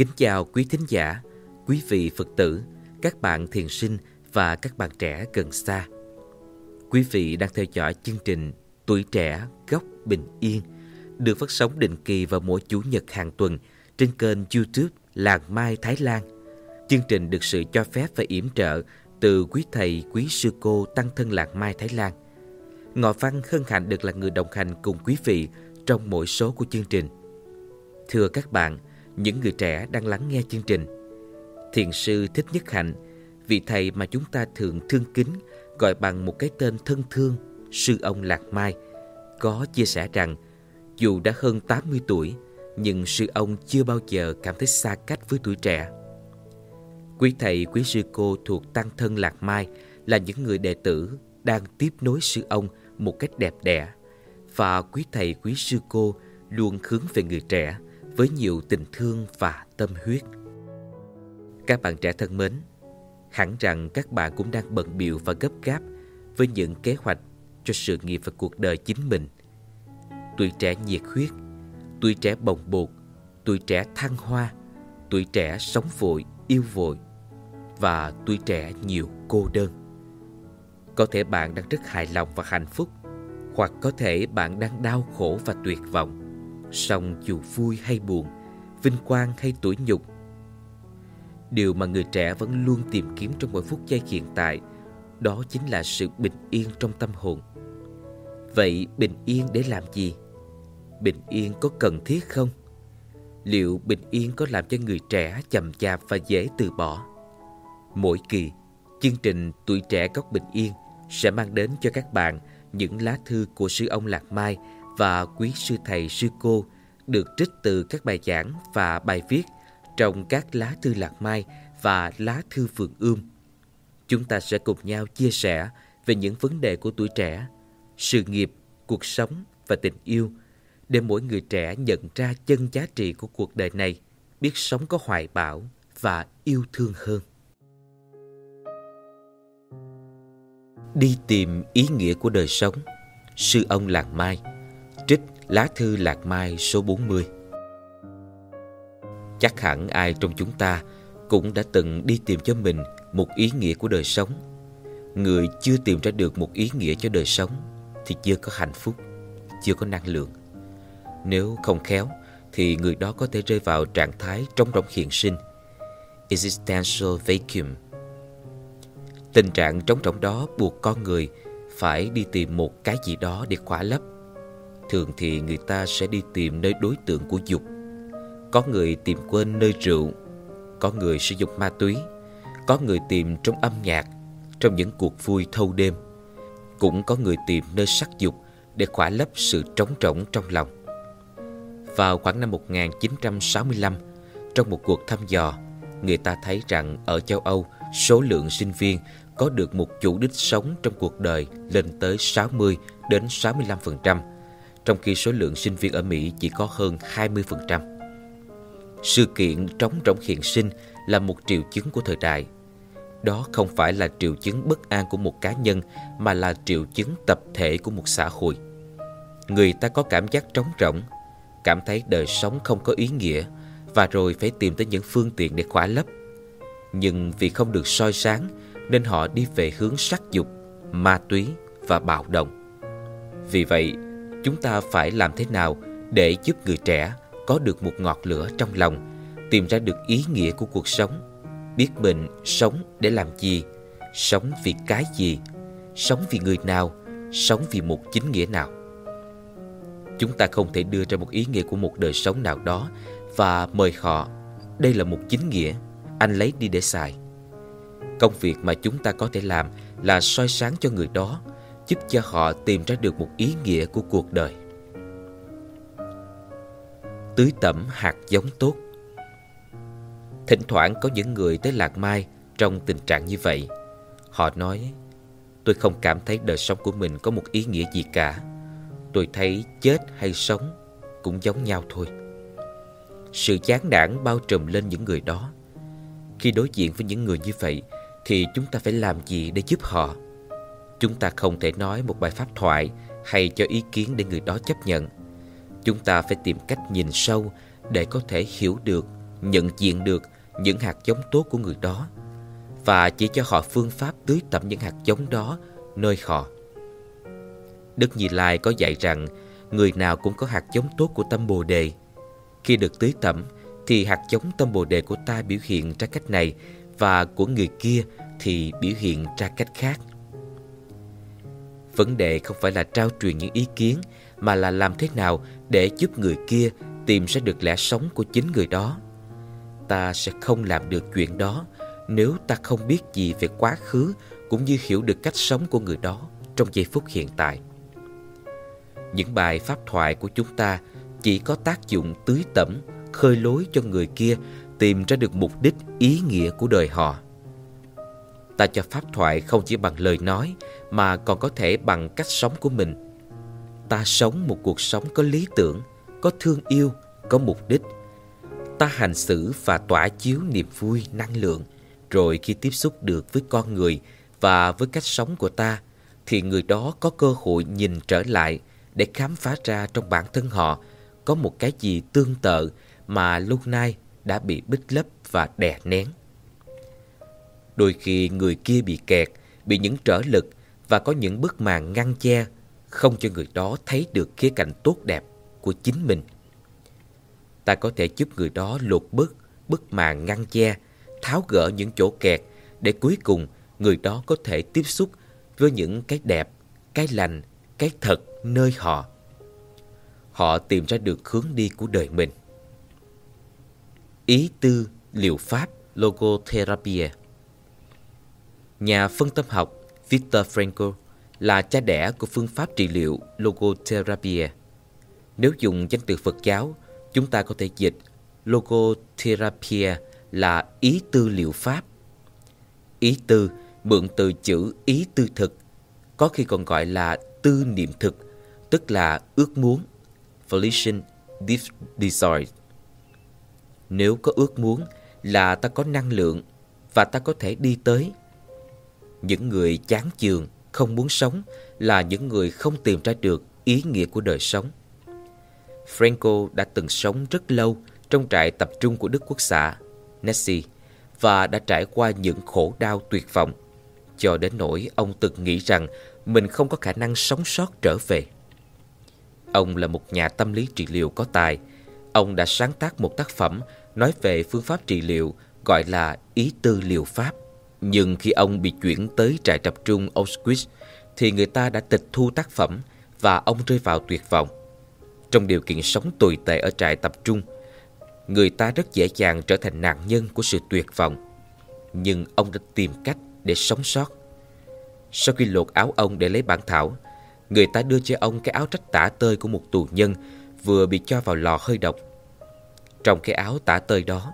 Kính chào quý thính giả, quý vị Phật tử, các bạn thiền sinh và các bạn trẻ gần xa. Quý vị đang theo dõi chương trình Tuổi trẻ góc bình yên được phát sóng định kỳ vào mỗi chủ nhật hàng tuần trên kênh YouTube Làng Mai Thái Lan. Chương trình được sự cho phép và yểm trợ từ quý thầy, quý sư cô tăng thân Làng Mai Thái Lan. Ngọ Văn hân hạnh được là người đồng hành cùng quý vị trong mỗi số của chương trình. Thưa các bạn, những người trẻ đang lắng nghe chương trình. Thiền sư Thích Nhất Hạnh, vị thầy mà chúng ta thường thương kính gọi bằng một cái tên thân thương, sư ông Lạc Mai, có chia sẻ rằng dù đã hơn 80 tuổi, nhưng sư ông chưa bao giờ cảm thấy xa cách với tuổi trẻ. Quý thầy, quý sư cô thuộc Tăng Thân Lạc Mai là những người đệ tử đang tiếp nối sư ông một cách đẹp đẽ. Và quý thầy, quý sư cô luôn hướng về người trẻ với nhiều tình thương và tâm huyết. Các bạn trẻ thân mến, hẳn rằng các bạn cũng đang bận biệu và gấp gáp với những kế hoạch cho sự nghiệp và cuộc đời chính mình. Tuổi trẻ nhiệt huyết, tuổi trẻ bồng bột, tuổi trẻ thăng hoa, tuổi trẻ sống vội, yêu vội và tuổi trẻ nhiều cô đơn. Có thể bạn đang rất hài lòng và hạnh phúc, hoặc có thể bạn đang đau khổ và tuyệt vọng. Song dù vui hay buồn, vinh quang hay tuổi nhục, điều mà người trẻ vẫn luôn tìm kiếm trong mỗi phút giây hiện tại, đó chính là sự bình yên trong tâm hồn. Vậy bình yên để làm gì? Bình yên có cần thiết không? Liệu bình yên có làm cho người trẻ chậm chạp và dễ từ bỏ? Mỗi kỳ, chương trình Tuổi trẻ góc bình yên sẽ mang đến cho các bạn những lá thư của sư ông Lạc Mai và quý sư thầy sư cô được trích từ các bài giảng và bài viết trong các lá thư Lạc Mai và lá thư vườn Ươm. Chúng ta sẽ cùng nhau chia sẻ về những vấn đề của tuổi trẻ, sự nghiệp, cuộc sống và tình yêu để mỗi người trẻ nhận ra chân giá trị của cuộc đời này, biết sống có hoài bão và yêu thương hơn. Đi tìm ý nghĩa của đời sống Sư ông Lạc Mai Trích lá thư Lạc Mai số 40 Chắc hẳn ai trong chúng ta cũng đã từng đi tìm cho mình một ý nghĩa của đời sống. Người chưa tìm ra được một ý nghĩa cho đời sống thì chưa có hạnh phúc, chưa có năng lượng. Nếu không khéo thì người đó có thể rơi vào trạng thái trống rỗng hiện sinh, existential vacuum. Tình trạng trống rỗng đó buộc con người phải đi tìm một cái gì đó để khỏa lấp. Thường thì người ta sẽ đi tìm nơi đối tượng của dục. Có người tìm quên nơi rượu Có người sử dụng ma túy Có người tìm trong âm nhạc Trong những cuộc vui thâu đêm. Cũng có người tìm nơi sắc dục Để khỏa lấp sự trống rỗng trong lòng. Vào khoảng năm 1965 Trong một cuộc thăm dò Người ta thấy rằng ở châu Âu Số lượng sinh viên có được một chủ đích sống trong cuộc đời lên tới 60 đến 65%, trong khi số lượng sinh viên ở Mỹ chỉ có hơn 20%. Sự kiện trống rỗng hiện sinh là một triệu chứng của thời đại. Đó không phải là triệu chứng bất an của một cá nhân mà là triệu chứng tập thể của một xã hội. Người ta có cảm giác trống rỗng, cảm thấy đời sống không có ý nghĩa và rồi phải tìm tới những phương tiện để khỏa lấp. Nhưng vì không được soi sáng nên họ đi về hướng sắc dục, ma túy và bạo động. Vì vậy, chúng ta phải làm thế nào để giúp người trẻ có được một ngọt lửa trong lòng, tìm ra được ý nghĩa của cuộc sống, biết mình sống để làm gì, sống vì cái gì, sống vì người nào, sống vì một chính nghĩa nào. Chúng ta không thể đưa ra một ý nghĩa của một đời sống nào đó và mời họ, đây là một chính nghĩa, anh lấy đi để xài. Công việc mà chúng ta có thể làm là soi sáng cho người đó, giúp cho họ tìm ra được một ý nghĩa của cuộc đời tưới tẩm hạt giống tốt. Thỉnh thoảng có những người tới Lạc Mai trong tình trạng như vậy. Họ nói, tôi không cảm thấy đời sống của mình có một ý nghĩa gì cả. Tôi thấy chết hay sống cũng giống nhau thôi. Sự chán nản bao trùm lên những người đó. Khi đối diện với những người như vậy, thì chúng ta phải làm gì để giúp họ? Chúng ta không thể nói một bài pháp thoại hay cho ý kiến để người đó chấp nhận Chúng ta phải tìm cách nhìn sâu để có thể hiểu được, nhận diện được những hạt giống tốt của người đó và chỉ cho họ phương pháp tưới tẩm những hạt giống đó nơi họ. Đức Như Lai có dạy rằng người nào cũng có hạt giống tốt của tâm Bồ Đề. Khi được tưới tẩm, thì hạt giống tâm Bồ Đề của ta biểu hiện ra cách này và của người kia thì biểu hiện ra cách khác. Vấn đề không phải là trao truyền những ý kiến mà là làm thế nào để giúp người kia tìm ra được lẽ sống của chính người đó. Ta sẽ không làm được chuyện đó nếu ta không biết gì về quá khứ cũng như hiểu được cách sống của người đó trong giây phút hiện tại. Những bài pháp thoại của chúng ta chỉ có tác dụng tưới tẩm, khơi lối cho người kia tìm ra được mục đích ý nghĩa của đời họ. Ta cho pháp thoại không chỉ bằng lời nói mà còn có thể bằng cách sống của mình. Ta sống một cuộc sống có lý tưởng, có thương yêu, có mục đích. Ta hành xử và tỏa chiếu niềm vui, năng lượng. Rồi khi tiếp xúc được với con người và với cách sống của ta, thì người đó có cơ hội nhìn trở lại để khám phá ra trong bản thân họ có một cái gì tương tự mà lúc nay đã bị bích lấp và đè nén. Đôi khi người kia bị kẹt, bị những trở lực và có những bức màn ngăn che, không cho người đó thấy được khía cạnh tốt đẹp của chính mình. Ta có thể giúp người đó lột bớt bức màn ngăn che, tháo gỡ những chỗ kẹt để cuối cùng người đó có thể tiếp xúc với những cái đẹp, cái lành, cái thật nơi họ. Họ tìm ra được hướng đi của đời mình. Ý tư liệu pháp logotherapia Nhà phân tâm học Viktor Frankl là cha đẻ của phương pháp trị liệu logotherapia. Nếu dùng danh từ Phật giáo, chúng ta có thể dịch logotherapia là ý tư liệu pháp. Ý tư mượn từ chữ ý tư thực, có khi còn gọi là tư niệm thực, tức là ước muốn, volition desire. Nếu có ước muốn là ta có năng lượng và ta có thể đi tới. Những người chán chường, không muốn sống là những người không tìm ra được ý nghĩa của đời sống. Franco đã từng sống rất lâu trong trại tập trung của Đức Quốc xã, Nessie, và đã trải qua những khổ đau tuyệt vọng, cho đến nỗi ông từng nghĩ rằng mình không có khả năng sống sót trở về. Ông là một nhà tâm lý trị liệu có tài. Ông đã sáng tác một tác phẩm nói về phương pháp trị liệu gọi là ý tư liệu pháp. Nhưng khi ông bị chuyển tới trại tập trung Auschwitz thì người ta đã tịch thu tác phẩm và ông rơi vào tuyệt vọng. Trong điều kiện sống tồi tệ ở trại tập trung, người ta rất dễ dàng trở thành nạn nhân của sự tuyệt vọng. Nhưng ông đã tìm cách để sống sót. Sau khi lột áo ông để lấy bản thảo, người ta đưa cho ông cái áo trách tả tơi của một tù nhân vừa bị cho vào lò hơi độc. Trong cái áo tả tơi đó,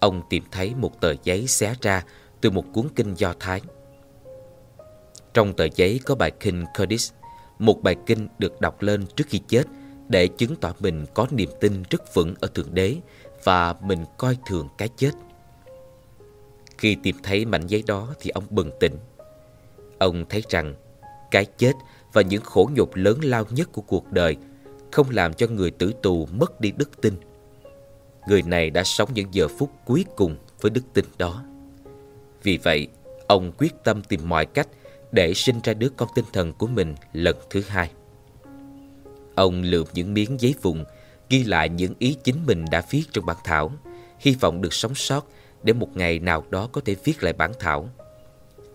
ông tìm thấy một tờ giấy xé ra từ một cuốn kinh Do Thái. Trong tờ giấy có bài kinh Kurdish, một bài kinh được đọc lên trước khi chết để chứng tỏ mình có niềm tin rất vững ở Thượng Đế và mình coi thường cái chết. Khi tìm thấy mảnh giấy đó thì ông bừng tỉnh. Ông thấy rằng cái chết và những khổ nhục lớn lao nhất của cuộc đời không làm cho người tử tù mất đi đức tin. Người này đã sống những giờ phút cuối cùng với đức tin đó. Vì vậy, ông quyết tâm tìm mọi cách để sinh ra đứa con tinh thần của mình lần thứ hai. Ông lượm những miếng giấy vụn, ghi lại những ý chính mình đã viết trong bản thảo, hy vọng được sống sót để một ngày nào đó có thể viết lại bản thảo.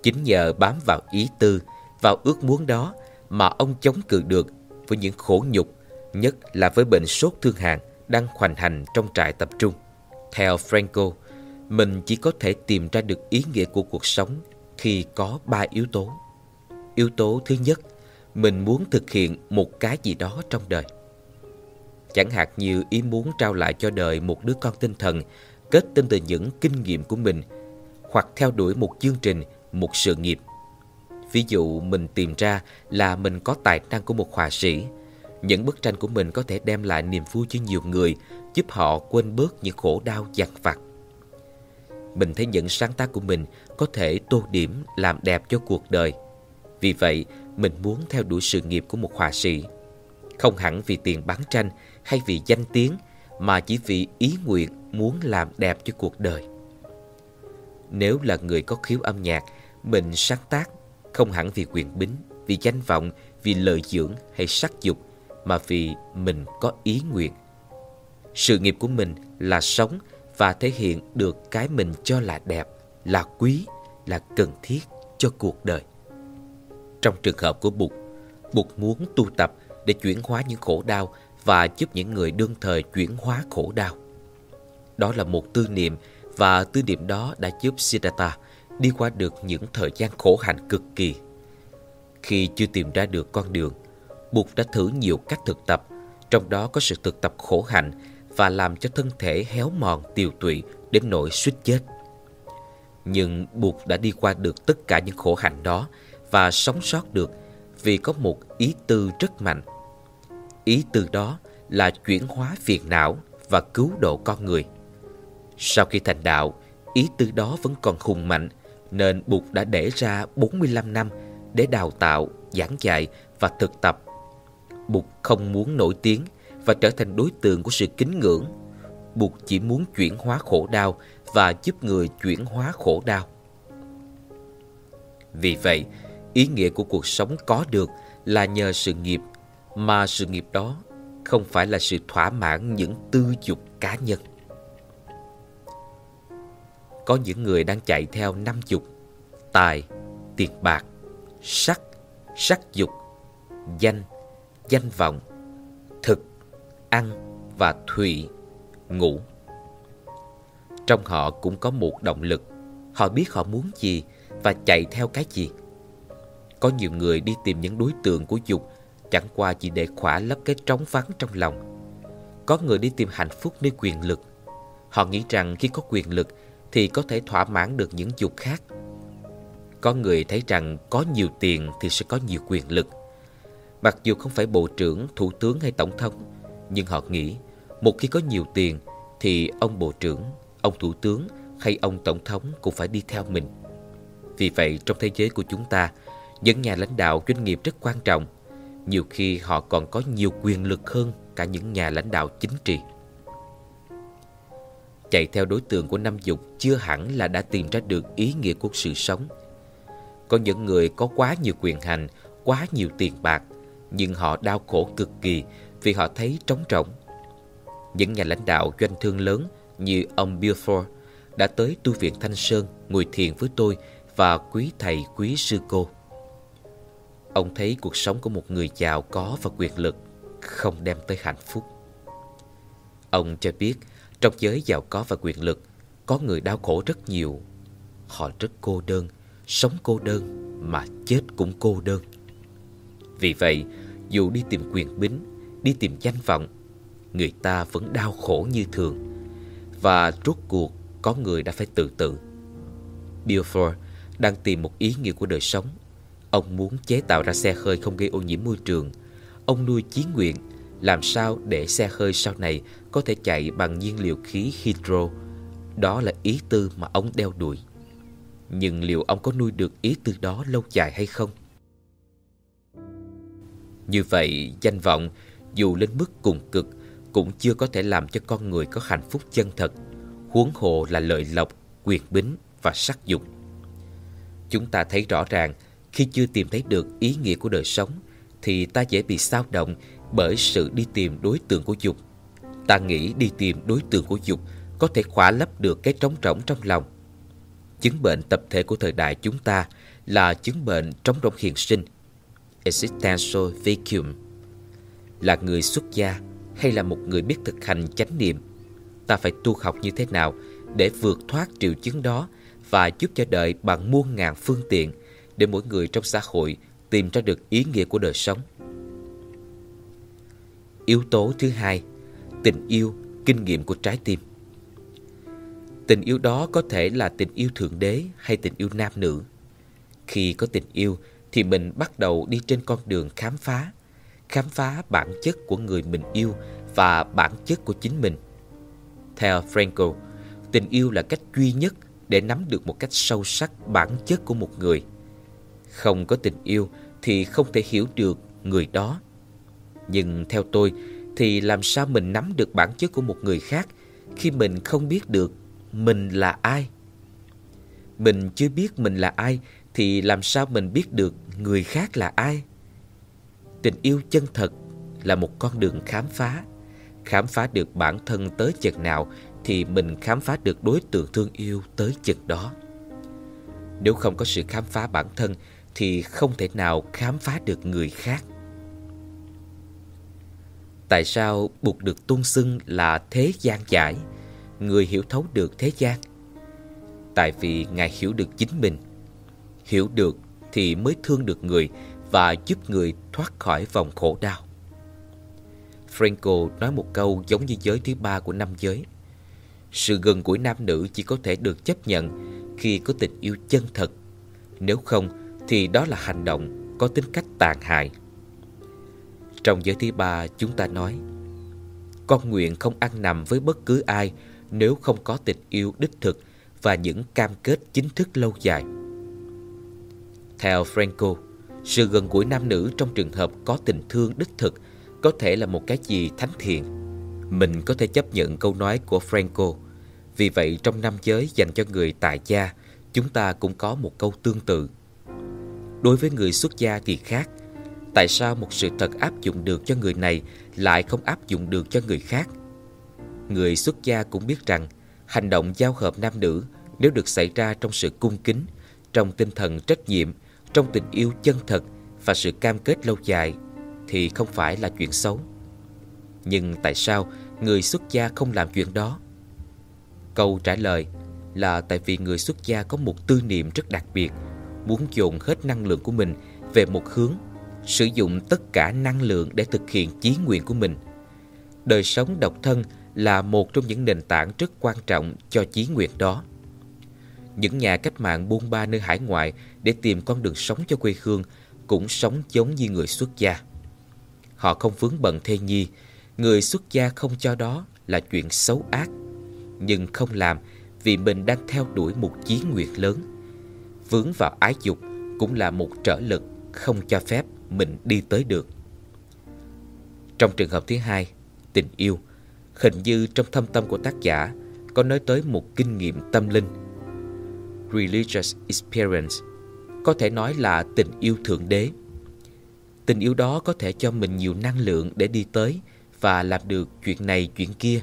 Chính nhờ bám vào ý tư, vào ước muốn đó mà ông chống cự được với những khổ nhục, nhất là với bệnh sốt thương hàn đang hoành hành trong trại tập trung. Theo Franco, mình chỉ có thể tìm ra được ý nghĩa của cuộc sống khi có ba yếu tố. Yếu tố thứ nhất, mình muốn thực hiện một cái gì đó trong đời. Chẳng hạn như ý muốn trao lại cho đời một đứa con tinh thần kết tinh từ những kinh nghiệm của mình hoặc theo đuổi một chương trình, một sự nghiệp. Ví dụ mình tìm ra là mình có tài năng của một họa sĩ. Những bức tranh của mình có thể đem lại niềm vui cho nhiều người, giúp họ quên bớt những khổ đau dằn vặt. Mình thấy những sáng tác của mình có thể tô điểm làm đẹp cho cuộc đời. Vì vậy, mình muốn theo đuổi sự nghiệp của một họa sĩ. Không hẳn vì tiền bán tranh hay vì danh tiếng, mà chỉ vì ý nguyện muốn làm đẹp cho cuộc đời. Nếu là người có khiếu âm nhạc, mình sáng tác không hẳn vì quyền bính, vì danh vọng, vì lợi dưỡng hay sắc dục, mà vì mình có ý nguyện. Sự nghiệp của mình là sống và thể hiện được cái mình cho là đẹp, là quý, là cần thiết cho cuộc đời. Trong trường hợp của Bụt, Bụt muốn tu tập để chuyển hóa những khổ đau và giúp những người đương thời chuyển hóa khổ đau. Đó là một tư niệm và tư niệm đó đã giúp Siddhartha đi qua được những thời gian khổ hạnh cực kỳ. Khi chưa tìm ra được con đường, Bụt đã thử nhiều cách thực tập, trong đó có sự thực tập khổ hạnh và làm cho thân thể héo mòn tiều tụy đến nỗi suýt chết. Nhưng Bụt đã đi qua được tất cả những khổ hạnh đó và sống sót được vì có một ý tư rất mạnh. Ý tư đó là chuyển hóa phiền não và cứu độ con người. Sau khi thành đạo, ý tư đó vẫn còn hùng mạnh nên Bụt đã để ra 45 năm để đào tạo, giảng dạy và thực tập. Bụt không muốn nổi tiếng và trở thành đối tượng của sự kính ngưỡng. buộc chỉ muốn chuyển hóa khổ đau và giúp người chuyển hóa khổ đau. Vì vậy, ý nghĩa của cuộc sống có được là nhờ sự nghiệp, mà sự nghiệp đó không phải là sự thỏa mãn những tư dục cá nhân. Có những người đang chạy theo năm dục, tài, tiền bạc, sắc, sắc dục, danh, danh vọng, thực, ăn và thụy ngủ. Trong họ cũng có một động lực, họ biết họ muốn gì và chạy theo cái gì. Có nhiều người đi tìm những đối tượng của dục chẳng qua chỉ để khỏa lấp cái trống vắng trong lòng. Có người đi tìm hạnh phúc nơi quyền lực. Họ nghĩ rằng khi có quyền lực thì có thể thỏa mãn được những dục khác. Có người thấy rằng có nhiều tiền thì sẽ có nhiều quyền lực. Mặc dù không phải bộ trưởng, thủ tướng hay tổng thống, nhưng họ nghĩ một khi có nhiều tiền thì ông bộ trưởng, ông thủ tướng hay ông tổng thống cũng phải đi theo mình. Vì vậy trong thế giới của chúng ta, những nhà lãnh đạo doanh nghiệp rất quan trọng. Nhiều khi họ còn có nhiều quyền lực hơn cả những nhà lãnh đạo chính trị. Chạy theo đối tượng của năm dục chưa hẳn là đã tìm ra được ý nghĩa của sự sống. Có những người có quá nhiều quyền hành, quá nhiều tiền bạc, nhưng họ đau khổ cực kỳ vì họ thấy trống rỗng. Những nhà lãnh đạo doanh thương lớn như ông Beaufort đã tới tu viện Thanh Sơn ngồi thiền với tôi và quý thầy quý sư cô. Ông thấy cuộc sống của một người giàu có và quyền lực không đem tới hạnh phúc. Ông cho biết trong giới giàu có và quyền lực có người đau khổ rất nhiều. Họ rất cô đơn, sống cô đơn mà chết cũng cô đơn. Vì vậy, dù đi tìm quyền bính, đi tìm danh vọng, người ta vẫn đau khổ như thường. Và rốt cuộc có người đã phải tự tử. Beaufort đang tìm một ý nghĩa của đời sống. Ông muốn chế tạo ra xe hơi không gây ô nhiễm môi trường. Ông nuôi chí nguyện làm sao để xe hơi sau này có thể chạy bằng nhiên liệu khí hydro. Đó là ý tư mà ông đeo đuổi. Nhưng liệu ông có nuôi được ý tư đó lâu dài hay không? Như vậy, danh vọng dù lên mức cùng cực cũng chưa có thể làm cho con người có hạnh phúc chân thật, huống hồ là lợi lộc, quyền bính và sắc dục. Chúng ta thấy rõ ràng khi chưa tìm thấy được ý nghĩa của đời sống thì ta dễ bị sao động bởi sự đi tìm đối tượng của dục. Ta nghĩ đi tìm đối tượng của dục có thể khỏa lấp được cái trống rỗng trong lòng. Chứng bệnh tập thể của thời đại chúng ta là chứng bệnh trống rỗng hiện sinh, existential vacuum. Là người xuất gia hay là một người biết thực hành chánh niệm, ta phải tu học như thế nào để vượt thoát triệu chứng đó và giúp cho đời bằng muôn ngàn phương tiện để mỗi người trong xã hội tìm ra được ý nghĩa của đời sống. Yếu tố thứ hai, tình yêu, kinh nghiệm của trái tim. Tình yêu đó có thể là tình yêu thượng đế hay tình yêu nam nữ. Khi có tình yêu thì mình bắt đầu đi trên con đường khám phá, khám phá bản chất của người mình yêu và bản chất của chính mình. Theo Franco, tình yêu là cách duy nhất để nắm được một cách sâu sắc bản chất của một người. Không có tình yêu thì không thể hiểu được người đó. Nhưng theo tôi thì làm sao mình nắm được bản chất của một người khác khi mình không biết được mình là ai. Mình chưa biết mình là ai thì làm sao mình biết được người khác là ai? Tình yêu chân thật là một con đường khám phá. Khám phá được bản thân tới chừng nào thì mình khám phá được đối tượng thương yêu tới chừng đó. Nếu không có sự khám phá bản thân thì không thể nào khám phá được người khác. Tại sao Bụt được tôn xưng là thế gian giải, người hiểu thấu được thế gian? Tại vì Ngài hiểu được chính mình. Hiểu được thì mới thương được người và giúp người thoát khỏi vòng khổ đau. Franco nói một câu giống như giới thứ ba của năm giới. Sự gần gũi nam nữ chỉ có thể được chấp nhận khi có tình yêu chân thật. Nếu không thì đó là hành động có tính cách tàn hại. Trong giới thứ ba chúng ta nói Con nguyện không ăn nằm với bất cứ ai nếu không có tình yêu đích thực và những cam kết chính thức lâu dài. Theo Franco, sự gần gũi nam nữ trong trường hợp có tình thương đích thực có thể là một cái gì thánh thiện. Mình có thể chấp nhận câu nói của Franco. Vì vậy trong năm giới dành cho người tại gia, chúng ta cũng có một câu tương tự. Đối với người xuất gia thì khác. Tại sao một sự thật áp dụng được cho người này lại không áp dụng được cho người khác? Người xuất gia cũng biết rằng hành động giao hợp nam nữ nếu được xảy ra trong sự cung kính, trong tinh thần trách nhiệm, trong tình yêu chân thật và sự cam kết lâu dài thì không phải là chuyện xấu. Nhưng tại sao người xuất gia không làm chuyện đó? Câu trả lời là tại vì người xuất gia có một tư niệm rất đặc biệt, muốn dồn hết năng lượng của mình về một hướng, sử dụng tất cả năng lượng để thực hiện chí nguyện của mình. Đời sống độc thân là một trong những nền tảng rất quan trọng cho chí nguyện đó. Những nhà cách mạng buôn ba nơi hải ngoại để tìm con đường sống cho quê hương cũng sống giống như người xuất gia. Họ không vướng bận thê nhi, người xuất gia không cho đó là chuyện xấu ác, nhưng không làm vì mình đang theo đuổi một chí nguyện lớn. Vướng vào ái dục cũng là một trở lực không cho phép mình đi tới được. Trong trường hợp thứ hai, tình yêu, hình như trong thâm tâm của tác giả có nói tới một kinh nghiệm tâm linh. Religious experience có thể nói là tình yêu thượng đế. Tình yêu đó có thể cho mình nhiều năng lượng để đi tới và làm được chuyện này chuyện kia.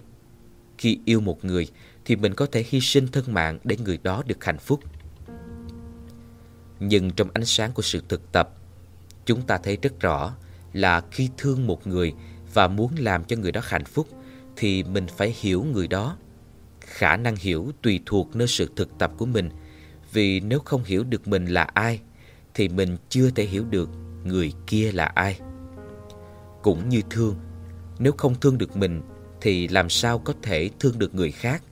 Khi yêu một người thì mình có thể hy sinh thân mạng để người đó được hạnh phúc. Nhưng trong ánh sáng của sự thực tập, chúng ta thấy rất rõ là khi thương một người và muốn làm cho người đó hạnh phúc thì mình phải hiểu người đó. Khả năng hiểu tùy thuộc nơi sự thực tập của mình vì nếu không hiểu được mình là ai thì mình chưa thể hiểu được người kia là ai. Cũng như thương, nếu không thương được mình thì làm sao có thể thương được người khác?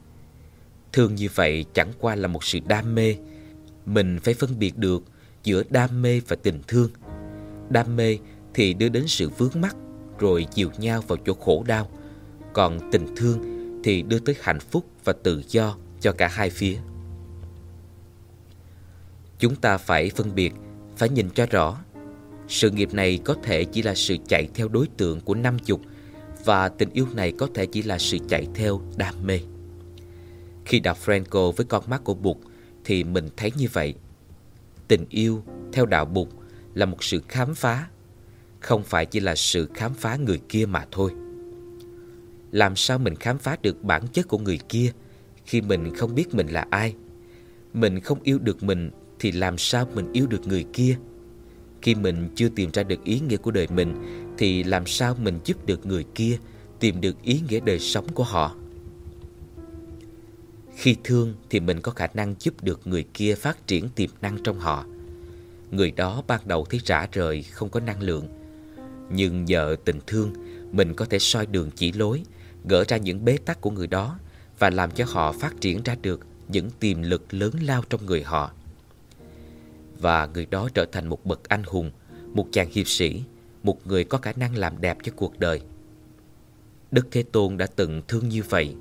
Thương như vậy chẳng qua là một sự đam mê. Mình phải phân biệt được giữa đam mê và tình thương. Đam mê thì đưa đến sự vướng mắc rồi dìu nhau vào chỗ khổ đau. Còn tình thương thì đưa tới hạnh phúc và tự do cho cả hai phía. Chúng ta phải phân biệt, phải nhìn cho rõ. Sự nghiệp này có thể chỉ là sự chạy theo đối tượng của năm dục và tình yêu này có thể chỉ là sự chạy theo đam mê. Khi đọc Franco với con mắt của Bụt thì mình thấy như vậy. Tình yêu theo đạo Bụt là một sự khám phá, không phải chỉ là sự khám phá người kia mà thôi. Làm sao mình khám phá được bản chất của người kia khi mình không biết mình là ai? Mình không yêu được mình thì làm sao mình yêu được người kia? Khi mình chưa tìm ra được ý nghĩa của đời mình thì làm sao mình giúp được người kia tìm được ý nghĩa đời sống của họ? Khi thương thì mình có khả năng giúp được người kia phát triển tiềm năng trong họ. Người đó ban đầu thấy rã rời, không có năng lượng. Nhưng nhờ tình thương, mình có thể soi đường chỉ lối, gỡ ra những bế tắc của người đó và làm cho họ phát triển ra được những tiềm lực lớn lao trong người họ và người đó trở thành một bậc anh hùng, một chàng hiệp sĩ, một người có khả năng làm đẹp cho cuộc đời. Đức Thế Tôn đã từng thương như vậy.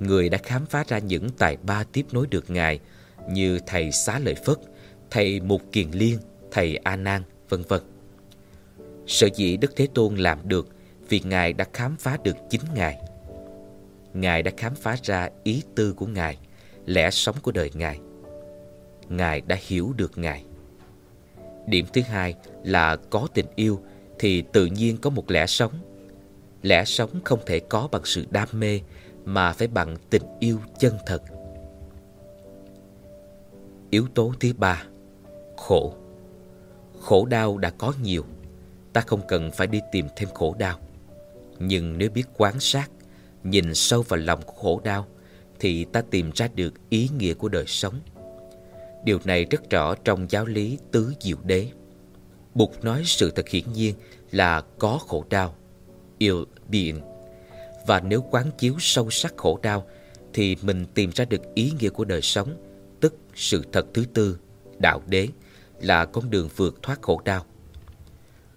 Người đã khám phá ra những tài ba tiếp nối được Ngài như Thầy Xá Lợi Phất, Thầy Mục Kiền Liên, Thầy A Nan, vân vân. Sở dĩ Đức Thế Tôn làm được vì Ngài đã khám phá được chính Ngài. Ngài đã khám phá ra ý tư của Ngài, lẽ sống của đời Ngài. Ngài đã hiểu được Ngài. Điểm thứ hai là có tình yêu thì tự nhiên có một lẽ sống. Lẽ sống không thể có bằng sự đam mê mà phải bằng tình yêu chân thật. Yếu tố thứ ba, khổ. Khổ đau đã có nhiều, ta không cần phải đi tìm thêm khổ đau. Nhưng nếu biết quan sát, nhìn sâu vào lòng của khổ đau, thì ta tìm ra được ý nghĩa của đời sống. Điều này rất rõ trong giáo lý tứ diệu đế. Bụt nói sự thật hiển nhiên là có khổ đau, ill being. Và nếu quán chiếu sâu sắc khổ đau, thì mình tìm ra được ý nghĩa của đời sống, tức sự thật thứ tư, đạo đế, là con đường vượt thoát khổ đau.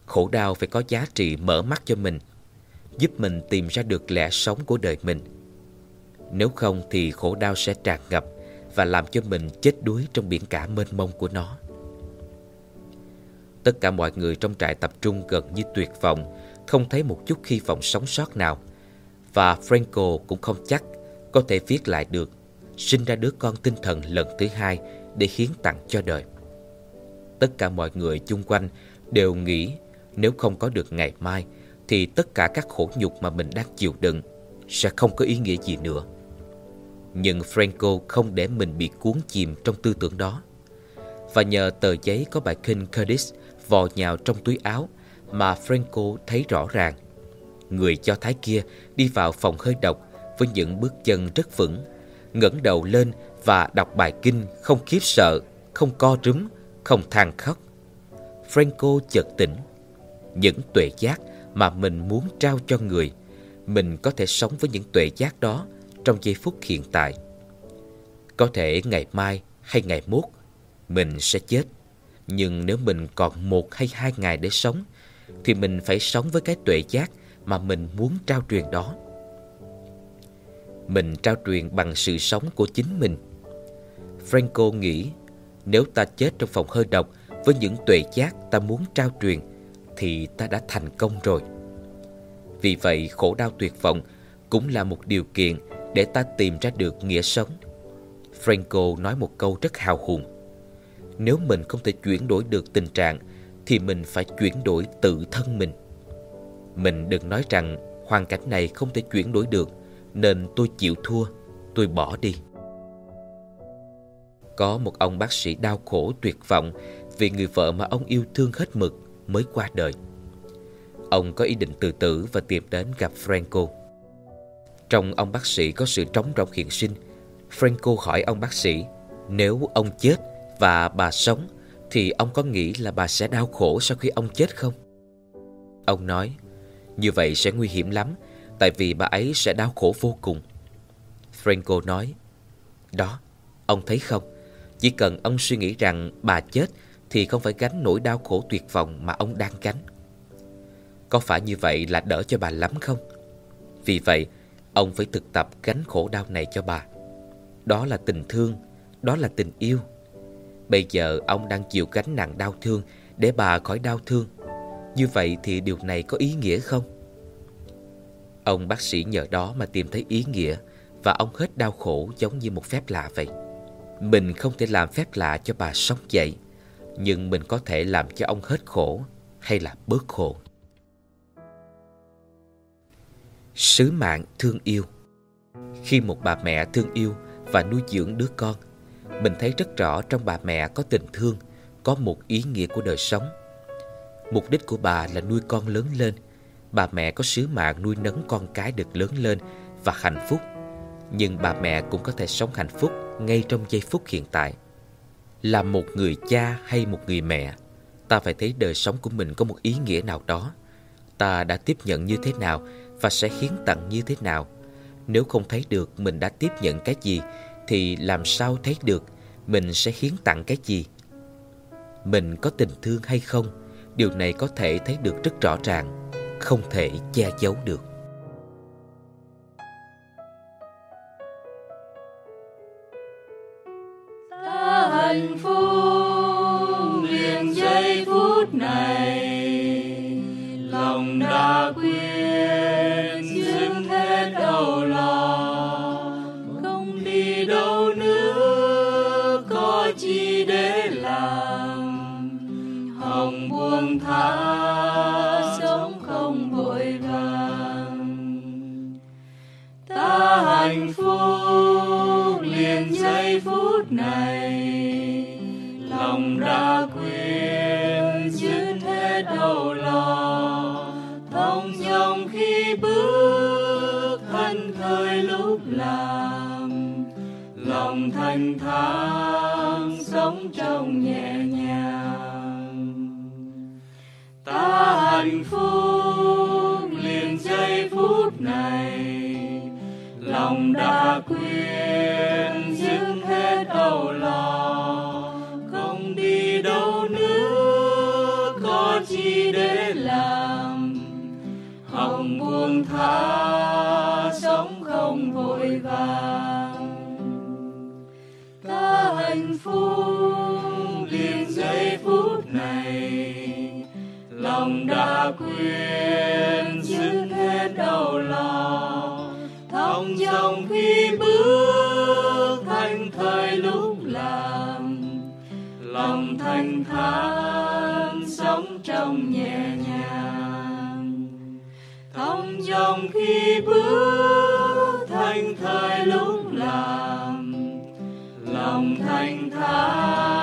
Khổ đau phải có giá trị mở mắt cho mình, giúp mình tìm ra được lẽ sống của đời mình. Nếu không thì khổ đau sẽ tràn ngập và làm cho mình chết đuối trong biển cả mênh mông của nó. Tất cả mọi người trong trại tập trung gần như tuyệt vọng, không thấy một chút hy vọng sống sót nào. Và Franco cũng không chắc có thể viết lại được, sinh ra đứa con tinh thần lần thứ hai để hiến tặng cho đời. Tất cả mọi người chung quanh đều nghĩ nếu không có được ngày mai thì tất cả các khổ nhục mà mình đang chịu đựng sẽ không có ý nghĩa gì nữa. Nhưng Franco không để mình bị cuốn chìm trong tư tưởng đó. Và nhờ tờ giấy có bài kinh Curtis vò nhào trong túi áo mà Franco thấy rõ ràng. Người cho Thái kia đi vào phòng hơi độc với những bước chân rất vững, ngẩng đầu lên và đọc bài kinh không khiếp sợ, không co rúm, không than khóc. Franco chợt tỉnh. Những tuệ giác mà mình muốn trao cho người, mình có thể sống với những tuệ giác đó trong giây phút hiện tại. Có thể ngày mai hay ngày mốt, mình sẽ chết. Nhưng nếu mình còn một hay hai ngày để sống, thì mình phải sống với cái tuệ giác mà mình muốn trao truyền đó. Mình trao truyền bằng sự sống của chính mình. Franco nghĩ nếu ta chết trong phòng hơi độc với những tuệ giác ta muốn trao truyền thì ta đã thành công rồi. Vì vậy khổ đau tuyệt vọng cũng là một điều kiện để ta tìm ra được nghĩa sống. Franco nói một câu rất hào hùng. Nếu mình không thể chuyển đổi được tình trạng thì mình phải chuyển đổi tự thân mình. Mình đừng nói rằng hoàn cảnh này không thể chuyển đổi được nên tôi chịu thua, tôi bỏ đi. Có một ông bác sĩ đau khổ tuyệt vọng vì người vợ mà ông yêu thương hết mực mới qua đời. Ông có ý định tự tử và tìm đến gặp Franco. Trong ông bác sĩ có sự trống rỗng hiện sinh. Franco hỏi ông bác sĩ, nếu ông chết và bà sống, thì ông có nghĩ là bà sẽ đau khổ sau khi ông chết không? Ông nói, như vậy sẽ nguy hiểm lắm, tại vì bà ấy sẽ đau khổ vô cùng. Franco nói, đó, ông thấy không? Chỉ cần ông suy nghĩ rằng bà chết thì không phải gánh nỗi đau khổ tuyệt vọng mà ông đang gánh. Có phải như vậy là đỡ cho bà lắm không? Vì vậy, ông phải thực tập gánh khổ đau này cho bà. Đó là tình thương, đó là tình yêu. Bây giờ ông đang chịu gánh nặng đau thương để bà khỏi đau thương. Như vậy thì điều này có ý nghĩa không? Ông bác sĩ nhờ đó mà tìm thấy ý nghĩa và ông hết đau khổ giống như một phép lạ vậy. Mình không thể làm phép lạ cho bà sống dậy, nhưng mình có thể làm cho ông hết khổ hay là bớt khổ. Sứ mạng thương yêu Khi một bà mẹ thương yêu và nuôi dưỡng đứa con, mình thấy rất rõ trong bà mẹ có tình thương, có một ý nghĩa của đời sống. Mục đích của bà là nuôi con lớn lên. Bà mẹ có sứ mạng nuôi nấng con cái được lớn lên và hạnh phúc. Nhưng bà mẹ cũng có thể sống hạnh phúc ngay trong giây phút hiện tại. Là một người cha hay một người mẹ, ta phải thấy đời sống của mình có một ý nghĩa nào đó. Ta đã tiếp nhận như thế nào và sẽ hiến tặng như thế nào. Nếu không thấy được mình đã tiếp nhận cái gì thì làm sao thấy được mình sẽ hiến tặng cái gì? Mình có tình thương hay không? Điều này có thể thấy được rất rõ ràng, không thể che giấu được. buông thả sống không vội vàng. Ta hạnh phúc liền giây phút này, lòng đã quyết dứt hết đau lo. Thông dòng khi bước thân thời lúc làm, lòng thanh thang sống trong nhà hạnh phúc liền giây phút này. Lòng đã quên dứt hết âu lo, không đi đâu nữa, có chi để làm. Hồng buông tha, sống không vội vàng. Ta hạnh phúc lòng đã quên dứt hết đau lòng, thong dong khi bước thành thời lúc làm lòng thanh thản sống trong nhẹ nhàng. Thong dong khi bước thành thời lúc làm lòng thanh thản